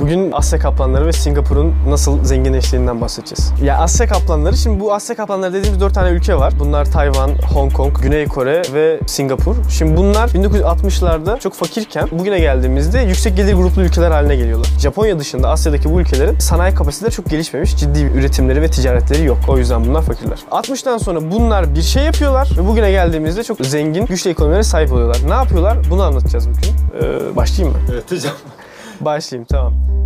Bugün Asya kaplanları ve Singapur'un nasıl zenginleştiğinden bahsedeceğiz. Ya Asya kaplanları, şimdi bu Asya kaplanları dediğimiz 4 tane ülke var. Bunlar Tayvan, Hong Kong, Güney Kore ve Singapur. Şimdi bunlar 1960'larda çok fakirken bugüne geldiğimizde yüksek gelir gruplu ülkeler haline geliyorlar. Japonya dışında Asya'daki bu ülkelerin sanayi kapasiteleri çok gelişmemiş. Ciddi bir üretimleri ve ticaretleri yok. O yüzden bunlar fakirler. 60'tan sonra bunlar bir şey yapıyorlar ve bugüne geldiğimizde çok zengin, güçlü ekonomilere sahip oluyorlar. Ne yapıyorlar? Bunu anlatacağız bugün. Ee, başlayayım mı? Evet hocam. Başlayayım tamam.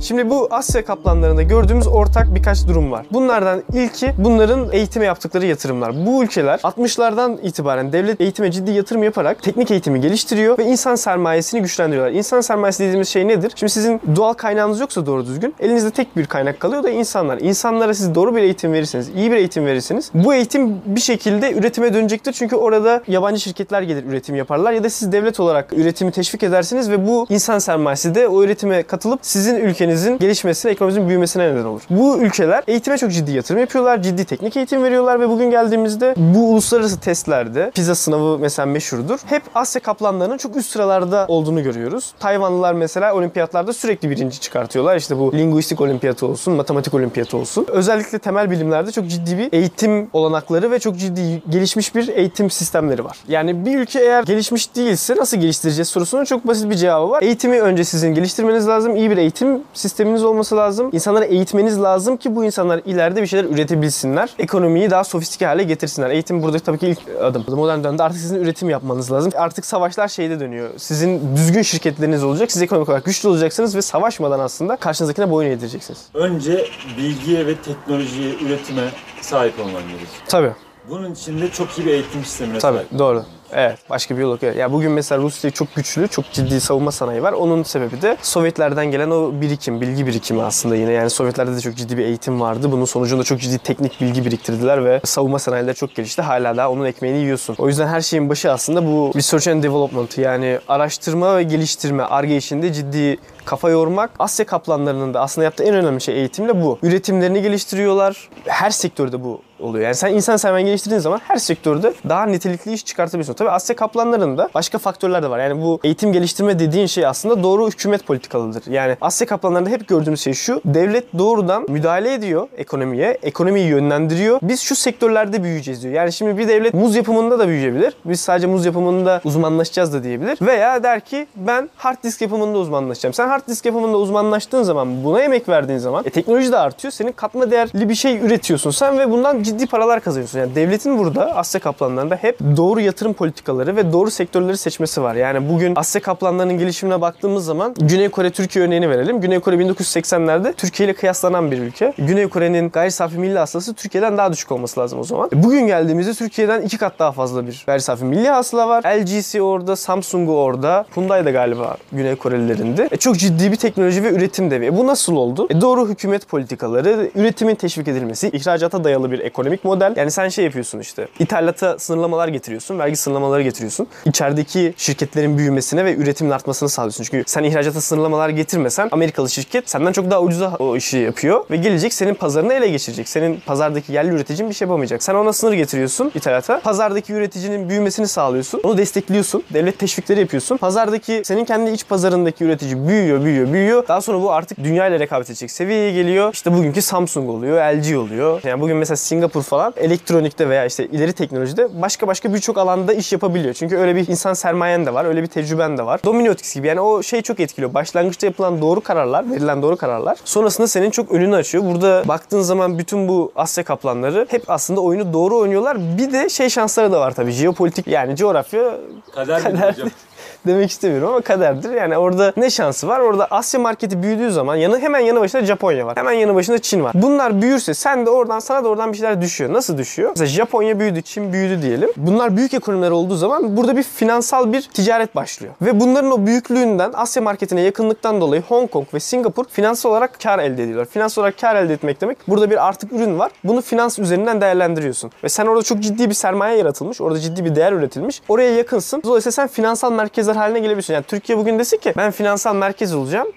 Şimdi bu Asya kaplanlarında gördüğümüz ortak birkaç durum var. Bunlardan ilki bunların eğitime yaptıkları yatırımlar. Bu ülkeler 60'lardan itibaren devlet eğitime ciddi yatırım yaparak teknik eğitimi geliştiriyor ve insan sermayesini güçlendiriyorlar. İnsan sermayesi dediğimiz şey nedir? Şimdi sizin doğal kaynağınız yoksa doğru düzgün elinizde tek bir kaynak kalıyor da insanlar. İnsanlara siz doğru bir eğitim verirseniz, iyi bir eğitim verirseniz bu eğitim bir şekilde üretime dönecektir. Çünkü orada yabancı şirketler gelir üretim yaparlar ya da siz devlet olarak üretimi teşvik edersiniz ve bu insan sermayesi de o üretime katılıp sizin ülkenizin gelişmesine, ekonomimizin büyümesine neden olur. Bu ülkeler eğitime çok ciddi yatırım yapıyorlar, ciddi teknik eğitim veriyorlar ve bugün geldiğimizde bu uluslararası testlerde PISA sınavı mesela meşhurdur. Hep Asya kaplanlarının çok üst sıralarda olduğunu görüyoruz. Tayvanlılar mesela olimpiyatlarda sürekli birinci çıkartıyorlar. İşte bu linguistik olimpiyatı olsun, matematik olimpiyatı olsun. Özellikle temel bilimlerde çok ciddi bir eğitim olanakları ve çok ciddi gelişmiş bir eğitim sistemleri var. Yani bir ülke eğer gelişmiş değilse nasıl geliştireceğiz sorusunun çok basit bir cevabı var. Eğitimi önce sizin geliştirmeniz lazım. İyi bir eğitim sisteminiz olması lazım. İnsanları eğitmeniz lazım ki bu insanlar ileride bir şeyler üretebilsinler. Ekonomiyi daha sofistike hale getirsinler. Eğitim burada tabii ki ilk adım. Modern dönemde artık sizin üretim yapmanız lazım. Artık savaşlar şeyde dönüyor. Sizin düzgün şirketleriniz olacak. Siz ekonomik olarak güçlü olacaksınız ve savaşmadan aslında karşınızdakine boyun eğdireceksiniz. Önce bilgiye ve teknolojiye, üretime sahip olman gerekiyor. Tabii. Bunun için de çok iyi bir eğitim sistemine Tabii sahip. doğru. Evet başka bir yol yok. Evet. Ya bugün mesela Rusya çok güçlü, çok ciddi savunma sanayi var. Onun sebebi de Sovyetlerden gelen o birikim, bilgi birikimi aslında yine. Yani Sovyetlerde de çok ciddi bir eğitim vardı. Bunun sonucunda çok ciddi teknik bilgi biriktirdiler ve savunma sanayileri çok gelişti. Hala daha onun ekmeğini yiyorsun. O yüzden her şeyin başı aslında bu research and development yani araştırma ve geliştirme, ARGE işinde ciddi kafa yormak. Asya kaplanlarının da aslında yaptığı en önemli şey eğitimle bu. Üretimlerini geliştiriyorlar. Her sektörde bu oluyor. Yani sen insan sermaye geliştirdiğin zaman her sektörde daha nitelikli iş çıkartabiliyorsun. Tabii Asya kaplanlarında başka faktörler de var. Yani bu eğitim geliştirme dediğin şey aslında doğru hükümet politikalıdır. Yani Asya kaplanlarında hep gördüğümüz şey şu. Devlet doğrudan müdahale ediyor ekonomiye. Ekonomiyi yönlendiriyor. Biz şu sektörlerde büyüyeceğiz diyor. Yani şimdi bir devlet muz yapımında da büyüyebilir. Biz sadece muz yapımında uzmanlaşacağız da diyebilir. Veya der ki ben hard disk yapımında uzmanlaşacağım. Sen hard disk yapımında uzmanlaştığın zaman, buna emek verdiğin zaman e, teknoloji de artıyor. Senin katma değerli bir şey üretiyorsun sen ve bundan ciddi paralar kazanıyorsun. Yani devletin burada Asya kaplanlarında hep doğru yatırım politikaları ve doğru sektörleri seçmesi var. Yani bugün Asya kaplanlarının gelişimine baktığımız zaman Güney Kore Türkiye örneğini verelim. Güney Kore 1980'lerde Türkiye ile kıyaslanan bir ülke. Güney Kore'nin gayri safi milli hasılası Türkiye'den daha düşük olması lazım o zaman. Bugün geldiğimizde Türkiye'den iki kat daha fazla bir gayri safi milli hasıla var. LG'si orada, Samsung'u orada, Hyundai de galiba Güney Korelilerinde. E, çok ciddi bir teknoloji ve üretim devi. E, bu nasıl oldu? E, doğru hükümet politikaları, üretimin teşvik edilmesi, ihracata dayalı bir ekonomik model. Yani sen şey yapıyorsun işte. İthalata sınırlamalar getiriyorsun, vergi sınırlamaları getiriyorsun. İçerideki şirketlerin büyümesine ve üretimin artmasını sağlıyorsun. Çünkü sen ihracata sınırlamalar getirmesen Amerikalı şirket senden çok daha ucuza o işi yapıyor ve gelecek senin pazarını ele geçirecek. Senin pazardaki yerli üreticin bir şey yapamayacak. Sen ona sınır getiriyorsun ithalata. Pazardaki üreticinin büyümesini sağlıyorsun. Onu destekliyorsun. Devlet teşvikleri yapıyorsun. Pazardaki senin kendi iç pazarındaki üretici büyüyor, büyüyor, büyüyor. Daha sonra bu artık dünya ile rekabet edecek seviyeye geliyor. İşte bugünkü Samsung oluyor, LG oluyor. Yani bugün mesela Singapur falan elektronikte veya işte ileri teknolojide başka başka birçok alanda iş yapabiliyor. Çünkü öyle bir insan sermayen de var, öyle bir tecrüben de var. Domino etkisi gibi yani o şey çok etkiliyor. Başlangıçta yapılan doğru kararlar, verilen doğru kararlar sonrasında senin çok önünü açıyor. Burada baktığın zaman bütün bu Asya kaplanları hep aslında oyunu doğru oynuyorlar. Bir de şey şansları da var tabii. Jeopolitik yani coğrafya Kader, Kader. demek istemiyorum ama kaderdir. Yani orada ne şansı var? Orada Asya marketi büyüdüğü zaman yanı hemen yanı başında Japonya var. Hemen yanı başında Çin var. Bunlar büyürse sen de oradan sana da oradan bir şeyler düşüyor. Nasıl düşüyor? Mesela Japonya büyüdü, Çin büyüdü diyelim. Bunlar büyük ekonomiler olduğu zaman burada bir finansal bir ticaret başlıyor. Ve bunların o büyüklüğünden Asya marketine yakınlıktan dolayı Hong Kong ve Singapur finansal olarak kar elde ediyorlar. Finansal olarak kar elde etmek demek burada bir artık ürün var. Bunu finans üzerinden değerlendiriyorsun. Ve sen orada çok ciddi bir sermaye yaratılmış. Orada ciddi bir değer üretilmiş. Oraya yakınsın. Dolayısıyla sen finansal merkezler haline gelebiliyorsun. Yani Türkiye bugün desin ki ben finansal merkez olacağım.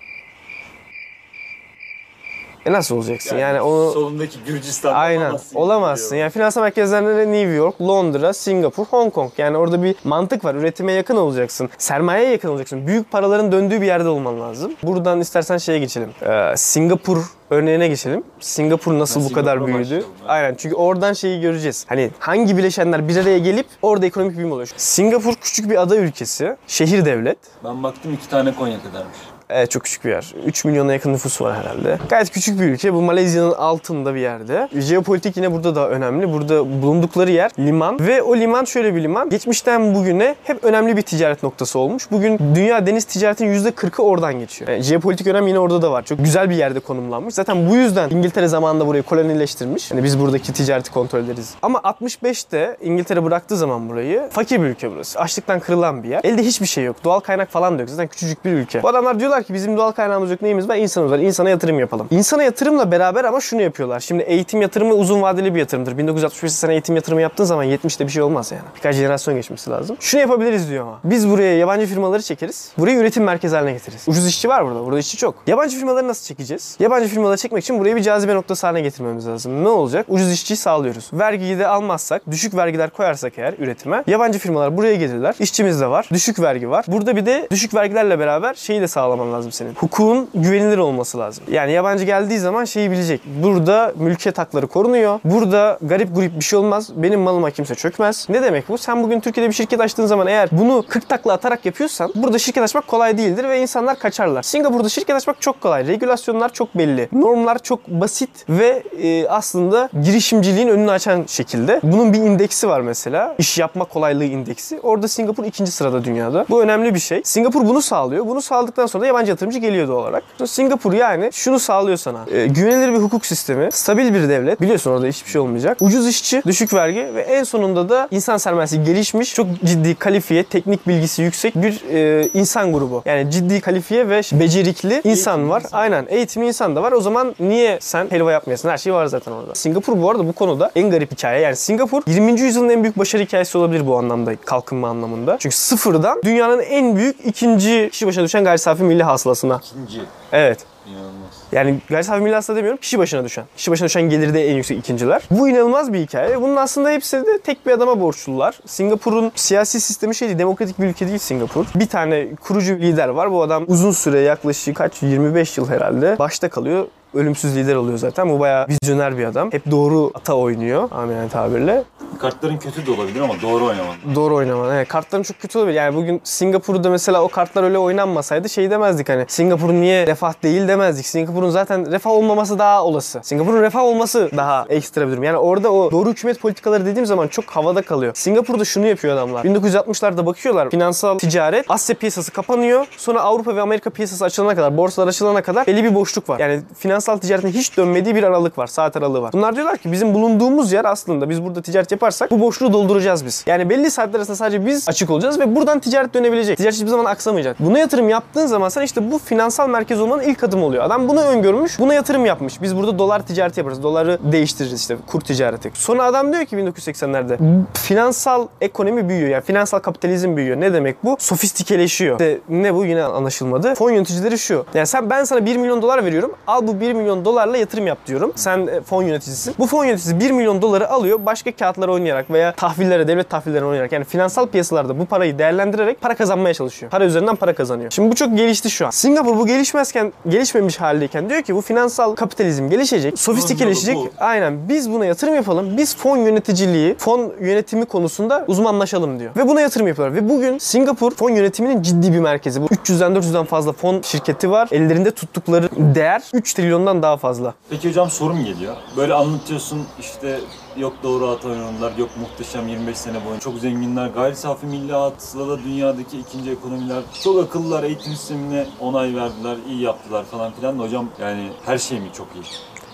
E nasıl olacaksın? Yani, onu solundaki Gürcistan Aynen. Olamazsın. Yani finansal merkezlerinde de New York, Londra, Singapur, Hong Kong. Yani orada bir mantık var. Üretime yakın olacaksın. Sermayeye yakın olacaksın. Büyük paraların döndüğü bir yerde olman lazım. Buradan istersen şeye geçelim. Ee, Singapur örneğine geçelim. Singapur nasıl Ben bu kadar büyüdü? başlayalım. Aynen. Çünkü oradan şeyi göreceğiz. Hani hangi bileşenler bir araya gelip orada ekonomik büyüme oluyor. Singapur küçük bir ada ülkesi. Şehir devlet. Ben baktım iki tane Konya kadarmış. Evet çok küçük bir yer. 3 milyona yakın nüfusu var herhalde. Gayet küçük bir ülke. Bu Malezya'nın altında bir yerde. Jeopolitik yine burada da önemli. Burada bulundukları yer liman. Ve o liman şöyle bir liman. Geçmişten bugüne hep önemli bir ticaret noktası olmuş. Bugün dünya deniz ticaretinin %40'ı oradan geçiyor. Yani jeopolitik önem yine orada da var. Çok güzel bir yerde konumlanmış. Zaten bu yüzden İngiltere zamanında burayı kolonileştirmiş. Yani biz buradaki ticareti kontrol ederiz. Ama 65'te İngiltere bıraktığı zaman burayı fakir bir ülke burası. Açlıktan kırılan bir yer. Elde hiçbir şey yok. Doğal kaynak falan da yok. Zaten küçücük bir ülke. Bu adamlar diyorlar ki bizim doğal kaynağımız yok neyimiz var? İnsanımız var. İnsana yatırım yapalım. İnsana yatırımla beraber ama şunu yapıyorlar. Şimdi eğitim yatırımı uzun vadeli bir yatırımdır. 1965'te sen eğitim yatırımı yaptığın zaman 70'te bir şey olmaz yani. Birkaç jenerasyon geçmesi lazım. Şunu yapabiliriz diyor ama. Biz buraya yabancı firmaları çekeriz. Burayı üretim merkezi haline getiririz. Ucuz işçi var burada. Burada işçi çok. Yabancı firmaları nasıl çekeceğiz? Yabancı firmaları çekmek için burayı bir cazibe noktası haline getirmemiz lazım. Ne olacak? Ucuz işçiyi sağlıyoruz. Vergiyi de almazsak, düşük vergiler koyarsak eğer üretime, yabancı firmalar buraya gelirler. İşçimiz de var. Düşük vergi var. Burada bir de düşük vergilerle beraber şeyi de sağlaman lazım senin. Hukukun güvenilir olması lazım. Yani yabancı geldiği zaman şeyi bilecek. Burada mülkiyet hakları korunuyor. Burada garip grup bir şey olmaz. Benim malıma kimse çökmez. Ne demek bu? Sen bugün Türkiye'de bir şirket açtığın zaman eğer bunu 40 takla atarak yapıyorsan burada şirket açmak kolay değildir ve insanlar kaçarlar. Singapur'da şirket açmak çok kolay. Regülasyonlar çok belli. Normlar çok basit ve e, aslında girişimciliğin önünü açan şekilde. Bunun bir indeksi var mesela. İş yapma kolaylığı indeksi. Orada Singapur ikinci sırada dünyada. Bu önemli bir şey. Singapur bunu sağlıyor. Bunu sağladıktan sonra da yabancı yatırımcı geliyor doğal olarak. Singapur yani şunu sağlıyor sana. E, güvenilir bir hukuk sistemi, stabil bir devlet. Biliyorsun orada hiçbir şey olmayacak. Ucuz işçi, düşük vergi ve en sonunda da insan sermayesi gelişmiş, çok ciddi kalifiye, teknik bilgisi yüksek bir e, insan grubu. Yani ciddi kalifiye ve becerikli insan Eğitimli var. insan. Aynen. Eğitimli insan da var. O zaman niye sen helva yapmayasın? Her şey var zaten orada. Singapur bu arada bu konuda en garip hikaye. Yani Singapur 20. yüzyılın en büyük başarı hikayesi olabilir bu anlamda, kalkınma anlamında. Çünkü sıfırdan dünyanın en büyük ikinci kişi başına düşen gayri safi milli hasılasına. İkinci. Evet. İnanılmaz. Yani gayri safi milli hasıla demiyorum, kişi başına düşen. Kişi başına düşen geliri de en yüksek ikinciler. Bu inanılmaz bir hikaye bunun aslında hepsi de tek bir adama borçlular. Singapur'un siyasi sistemi şey değil, demokratik bir ülke değil Singapur. Bir tane kurucu lider var. Bu adam uzun süre yaklaşık kaç 25 yıl herhalde başta kalıyor. Ölümsüz lider oluyor zaten. Bu bayağı vizyoner bir adam. Hep doğru ata oynuyor amiyane tabirle. Kartların kötü de olabilir ama doğru oynaman. Doğru oynaman. Evet, kartların çok kötü olabilir. Yani bugün Singapur'da mesela o kartlar öyle oynanmasaydı şey demezdik hani Singapur niye refah değil demezdik. Singapur'un zaten refah olmaması daha olası. Singapur'un refah olması daha ekstra bir durum. Yani orada o doğru hükümet politikaları dediğim zaman çok havada kalıyor. Singapur'da şunu yapıyor adamlar. 1960'larda bakıyorlar finansal ticaret Asya piyasası kapanıyor. Sonra Avrupa ve Amerika piyasası açılana kadar, borsalar açılana kadar belli bir boşluk var. Yani finansal ticaretin hiç dönmediği bir aralık var. Saat aralığı var. Bunlar diyorlar ki bizim bulunduğumuz yer aslında biz burada ticaret yaparsak bu boşluğu dolduracağız biz. Yani belli saatler arasında sadece biz açık olacağız ve buradan ticaret dönebilecek. Ticaret hiçbir zaman aksamayacak. Buna yatırım yaptığın zaman sen işte bu finansal merkez olmanın ilk adımı oluyor. Adam bunu öngörmüş, buna yatırım yapmış. Biz burada dolar ticareti yaparız. Doları değiştiririz işte kur ticareti. Sonra adam diyor ki 1980'lerde finansal ekonomi büyüyor. Yani finansal kapitalizm büyüyor. Ne demek bu? Sofistikeleşiyor. İşte ne bu yine anlaşılmadı. Fon yöneticileri şu. Yani sen ben sana 1 milyon dolar veriyorum. Al bu 1 milyon dolarla yatırım yap diyorum. Sen e, fon yöneticisisin. Bu fon yöneticisi 1 milyon doları alıyor. Başka kağıtlara oynayarak veya tahvillere, devlet tahvillerine oynayarak yani finansal piyasalarda bu parayı değerlendirerek para kazanmaya çalışıyor. Para üzerinden para kazanıyor. Şimdi bu çok gelişti şu an. Singapur bu gelişmezken, gelişmemiş haldeyken diyor ki bu finansal kapitalizm gelişecek, sofistikeleşecek. Aynen biz buna yatırım yapalım. Biz fon yöneticiliği, fon yönetimi konusunda uzmanlaşalım diyor. Ve buna yatırım yapıyorlar. Ve bugün Singapur fon yönetiminin ciddi bir merkezi. Bu 300'den 400'den fazla fon şirketi var. Ellerinde tuttukları değer 3 trilyondan daha fazla. Peki hocam sorum geliyor. Böyle anlatıyorsun işte yok doğru ata oynadılar, yok muhteşem 25 sene boyunca çok zenginler, gayri safi milli hasılada dünyadaki ikinci ekonomiler, çok akıllılar, eğitim sistemine onay verdiler, iyi yaptılar falan filan da hocam yani her şey mi çok iyi?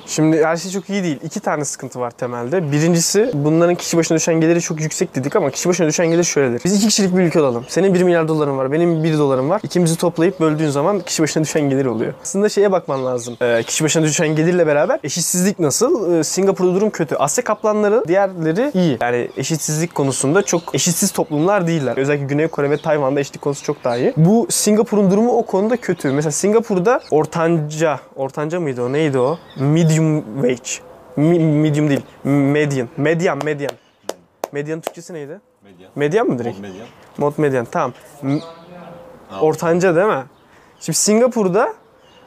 Şimdi her şey çok iyi değil. İki tane sıkıntı var temelde. Birincisi bunların kişi başına düşen geliri çok yüksek dedik ama kişi başına düşen gelir şöyledir. Biz iki kişilik bir ülke olalım. Senin 1 milyar doların var, benim 1 dolarım var. İkimizi toplayıp böldüğün zaman kişi başına düşen gelir oluyor. Aslında şeye bakman lazım. Ee, kişi başına düşen gelirle beraber eşitsizlik nasıl? Ee, Singapur'da durum kötü. Asya kaplanları diğerleri iyi. Yani eşitsizlik konusunda çok eşitsiz toplumlar değiller. Özellikle Güney Kore ve Tayvan'da eşitlik konusu çok daha iyi. Bu Singapur'un durumu o konuda kötü. Mesela Singapur'da ortanca, ortanca mıydı o? Neydi o? Medium wage. Mi- medium değil. Median. Median, median. Median Türkçesi neydi? Medya. Median mı direkt? Mod median. Tamam. M- Ha. Ortanca değil mi? Şimdi Singapur'da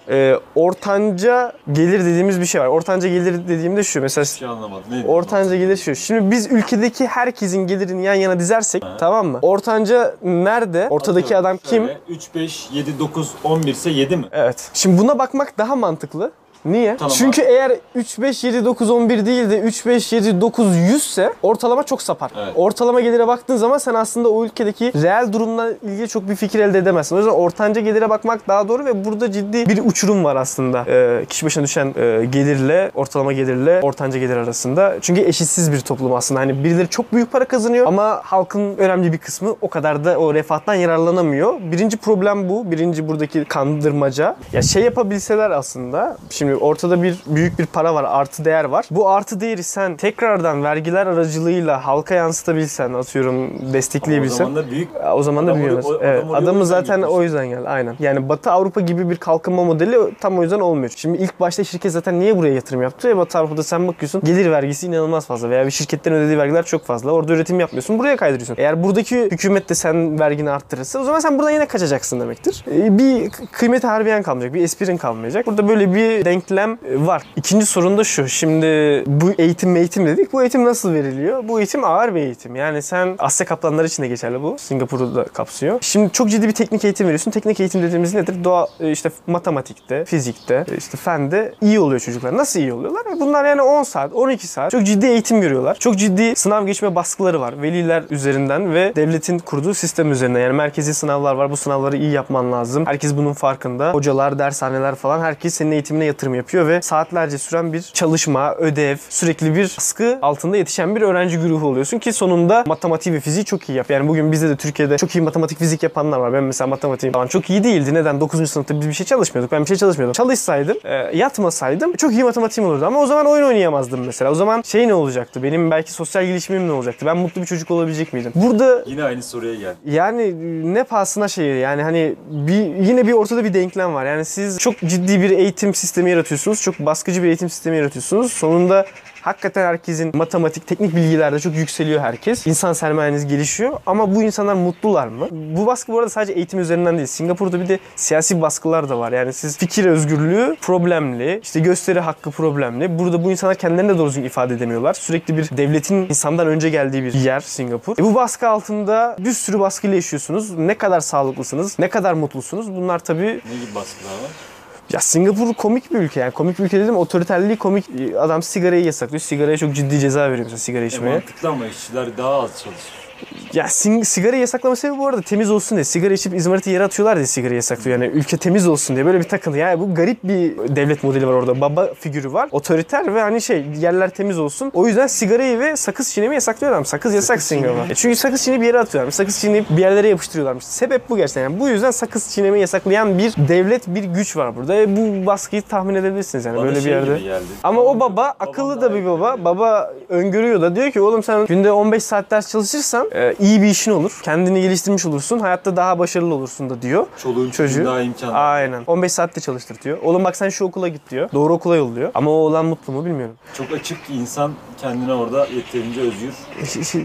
e, ortanca gelir dediğimiz bir şey var. Ortanca gelir dediğimde şu. Mesela Bir şey anlamadım. Neydi? Ortanca gelir şu. Şimdi biz ülkedeki herkesin gelirini yan yana dizersek tamam mı? Ortanca nerede? Ortadaki adam kim? 3, 5, 7, 9, 11 ise 7 mi? Evet. Şimdi buna bakmak daha mantıklı. Niye? Tamam. Çünkü eğer 3, 5, 7, 9, 11 değil de 3, 5, 7, 9, 100 ise ortalama çok sapar. Evet. Ortalama gelire baktığın zaman sen aslında o ülkedeki reel durumla ilgili çok bir fikir elde edemezsin. O yüzden ortanca gelire bakmak daha doğru ve burada ciddi bir uçurum var aslında. Ee, kişi başına düşen e, gelirle, ortalama gelirle ortanca gelir arasında. Çünkü eşitsiz bir toplum aslında. Hani birileri çok büyük para kazanıyor ama halkın önemli bir kısmı o kadar da o refahtan yararlanamıyor. Birinci problem bu. Birinci buradaki kandırmaca. Ya şey yapabilseler aslında şimdi ortada bir büyük bir para var, artı değer var. Bu artı değeri sen tekrardan vergiler aracılığıyla halka yansıtabilsen, atıyorum Ama o destekleyebilsen. zaman da büyük O zaman da o- evet. adam Adamı zaten gitmiş. o yüzden geldi. Aynen. Yani Batı Avrupa gibi bir kalkınma modeli tam o yüzden olmuyor. Şimdi ilk başta şirket zaten niye buraya yatırım yaptı? E Batı Avrupa'da sen bakıyorsun gelir vergisi inanılmaz fazla veya bir şirketlerin ödediği vergiler çok fazla. Orada üretim yapmıyorsun. Buraya kaydırıyorsun. Eğer buradaki hükümet de sen vergini arttırırsa o zaman sen buradan yine kaçacaksın demektir. E, Bir kıymeti harbiyen kalmayacak. Bir esprin kalmayacak. Burada böyle bir denklem e, var. İkinci sorun da şu. Şimdi bu eğitim eğitim dedik. Bu eğitim nasıl veriliyor? Bu eğitim ağır bir eğitim. Yani sen Asya kaplanları için de geçerli bu. Singapur'u da kapsıyor. Şimdi çok ciddi bir teknik eğitim veriyorsun. Teknik eğitim dediğimiz nedir? Doğa e, işte matematikte, fizikte, e, işte fende iyi oluyor çocuklar. Nasıl iyi oluyorlar? Bunlar yani 10 saat, 12 saat çok ciddi eğitim görüyorlar. Çok ciddi sınav geçme baskıları var. Veliler üzerinden ve devletin kurduğu sistem üzerinden. Yani merkezi sınavlar var. Bu sınavları iyi yapman lazım. Herkes bunun farkında. Hocalar, dershaneler falan herkes senin eğitimine yatırım yapıyor ve saatlerce süren bir çalışma, ödev, sürekli bir baskı altında yetişen bir öğrenci güruhu oluyorsun ki sonunda matematik ve fiziği çok iyi yap. Yani bugün bizde de Türkiye'de çok iyi matematik fizik yapanlar var. Ben mesela matematik falan çok iyi değildi. Neden? 9. sınıfta biz bir şey çalışmıyorduk. Ben bir şey çalışmıyordum. Çalışsaydım, e, yatmasaydım çok iyi matematiğim olurdu. Ama o zaman oyun oynayamazdım mesela. O zaman şey ne olacaktı? Benim belki sosyal gelişimim ne olacaktı? Ben mutlu bir çocuk olabilecek miydim? Burada yine aynı soruya geldi. yani ne pahasına şey yani hani bir yine bir ortada bir denklem var. Yani siz çok ciddi bir eğitim sistemi yaratıyorsunuz. Çok baskıcı bir eğitim sistemi yaratıyorsunuz. Sonunda hakikaten herkesin matematik, teknik bilgilerde çok yükseliyor herkes. İnsan sermayeniz gelişiyor ama bu insanlar mutlular mı? Bu baskı bu arada sadece eğitim üzerinden değil. Singapur'da bir de siyasi baskılar da var. Yani siz fikir özgürlüğü problemli, işte gösteri hakkı problemli. Burada bu insanlar kendilerini de doğru düzgün ifade edemiyorlar. Sürekli bir devletin insandan önce geldiği bir yer Singapur. E bu baskı altında bir sürü baskıyla yaşıyorsunuz. Ne kadar sağlıklısınız, ne kadar mutlusunuz. Bunlar tabii Ne gibi baskılar var? Ya Singapur komik bir ülke yani. Komik bir ülke dedim otoriterliği komik. Adam sigarayı yasaklıyor. Sigaraya çok ciddi ceza veriyor mesela sigara E, içmeye. mantıklı ama işçiler daha az çalışır. Ya sigara yasaklama sebebi bu arada temiz olsun diye. Sigara içip izmariti yere atıyorlar diye sigara yasaklıyor. Yani ülke temiz olsun diye böyle bir takıntı. Yani bu garip bir devlet modeli var orada. Baba figürü var. Otoriter ve hani şey yerler temiz olsun. O yüzden sigarayı ve sakız çiğnemeyi yasaklıyor adam. Sakız yasak Singapur'da. E çünkü sakız çiğneyip bir yere atıyorlarmış. Sakız çiğneyip bir yerlere yapıştırıyorlarmış. Sebep bu gerçekten. Yani bu yüzden sakız çiğnemeyi yasaklayan bir devlet, bir güç var burada. E bu baskıyı tahmin edebilirsiniz yani Bana böyle bir şey yerde. gibi geldi. Ama o baba akıllı da bir baba. Baba öngörüyor da diyor ki oğlum sen günde 15 saat ders çalışırsan e, iyi bir işin olur. Kendini geliştirmiş olursun. Hayatta daha başarılı olursun da diyor. Çoluğun Çocuğu. daha imkan. Aynen. 15 saatte çalıştır diyor. Oğlum bak sen şu okula git diyor. Doğru okula yolluyor. Ama o oğlan mutlu mu bilmiyorum. Çok açık ki insan kendine orada yeterince özgür.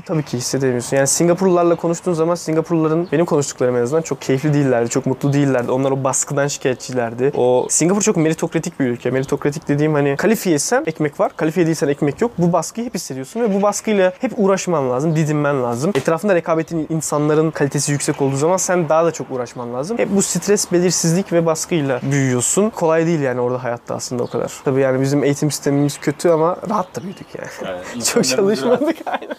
Tabii ki hissedemiyorsun. Yani Singapurlularla konuştuğun zaman Singapurluların benim konuştuklarım en azından çok keyifli değillerdi, çok mutlu değillerdi. Onlar o baskıdan şikayetçilerdi. O Singapur çok meritokratik bir ülke. Meritokratik dediğim hani kalifiyeysen ekmek var, kalifiye değilsen ekmek yok. Bu baskıyı hep hissediyorsun ve bu baskıyla hep uğraşman lazım, didinmen lazım. Oluyorsun. Etrafında rekabetin insanların kalitesi yüksek olduğu zaman sen daha da çok uğraşman lazım. Hep bu stres, belirsizlik ve baskıyla büyüyorsun. Kolay değil yani orada hayatta aslında o kadar. Tabii yani bizim eğitim sistemimiz kötü ama rahat da büyüdük yani. Yani Çok çalışmadık aynen.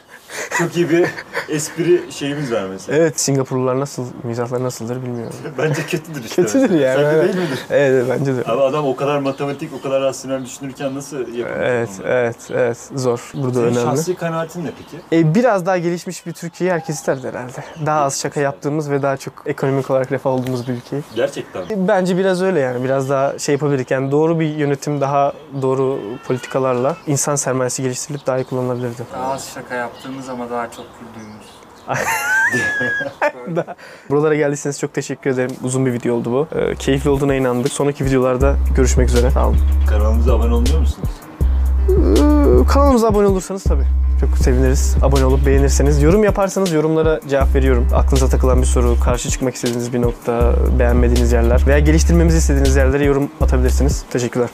Çok iyi bir espri şeyimiz var mesela. Evet Singapurlular nasıl, mizahları nasıldır bilmiyorum. Bence kötüdür işte. Kötüdür mesela. yani, Sence değil midir? Evet bence de. Abi adam o kadar matematik, o kadar rasyonel düşünürken nasıl yapıyor? Evet, evet, evet. Zor. Burada Senin önemli. şahsi kanaatin ne peki? E, biraz daha gelişmiş bir Türkiye'yi herkes isterdi herhalde. Daha az şaka yaptığımız ve daha çok ekonomik olarak refah olduğumuz bir ülkeyi. Gerçekten. Bence biraz öyle yani. Biraz daha şey yapabilirdik. Yani doğru bir yönetim, daha doğru politikalarla insan sermayesi geliştirilip daha iyi kullanılabilirdi. Daha az şaka yaptığımız ama daha çok güldüğümüz. Buralara geldiyseniz çok teşekkür ederim. Uzun bir video oldu bu. E, keyifli olduğuna inandık. Sonraki videolarda görüşmek üzere. Sağ olun. Kanalımıza abone olmuyor musunuz? Kanalımıza abone olursanız tabii. Çok seviniriz. Abone olup beğenirseniz. Yorum yaparsanız yorumlara cevap veriyorum. Aklınıza takılan bir soru, karşı çıkmak istediğiniz bir nokta, beğenmediğiniz yerler veya geliştirmemizi istediğiniz yerlere yorum atabilirsiniz. Teşekkürler.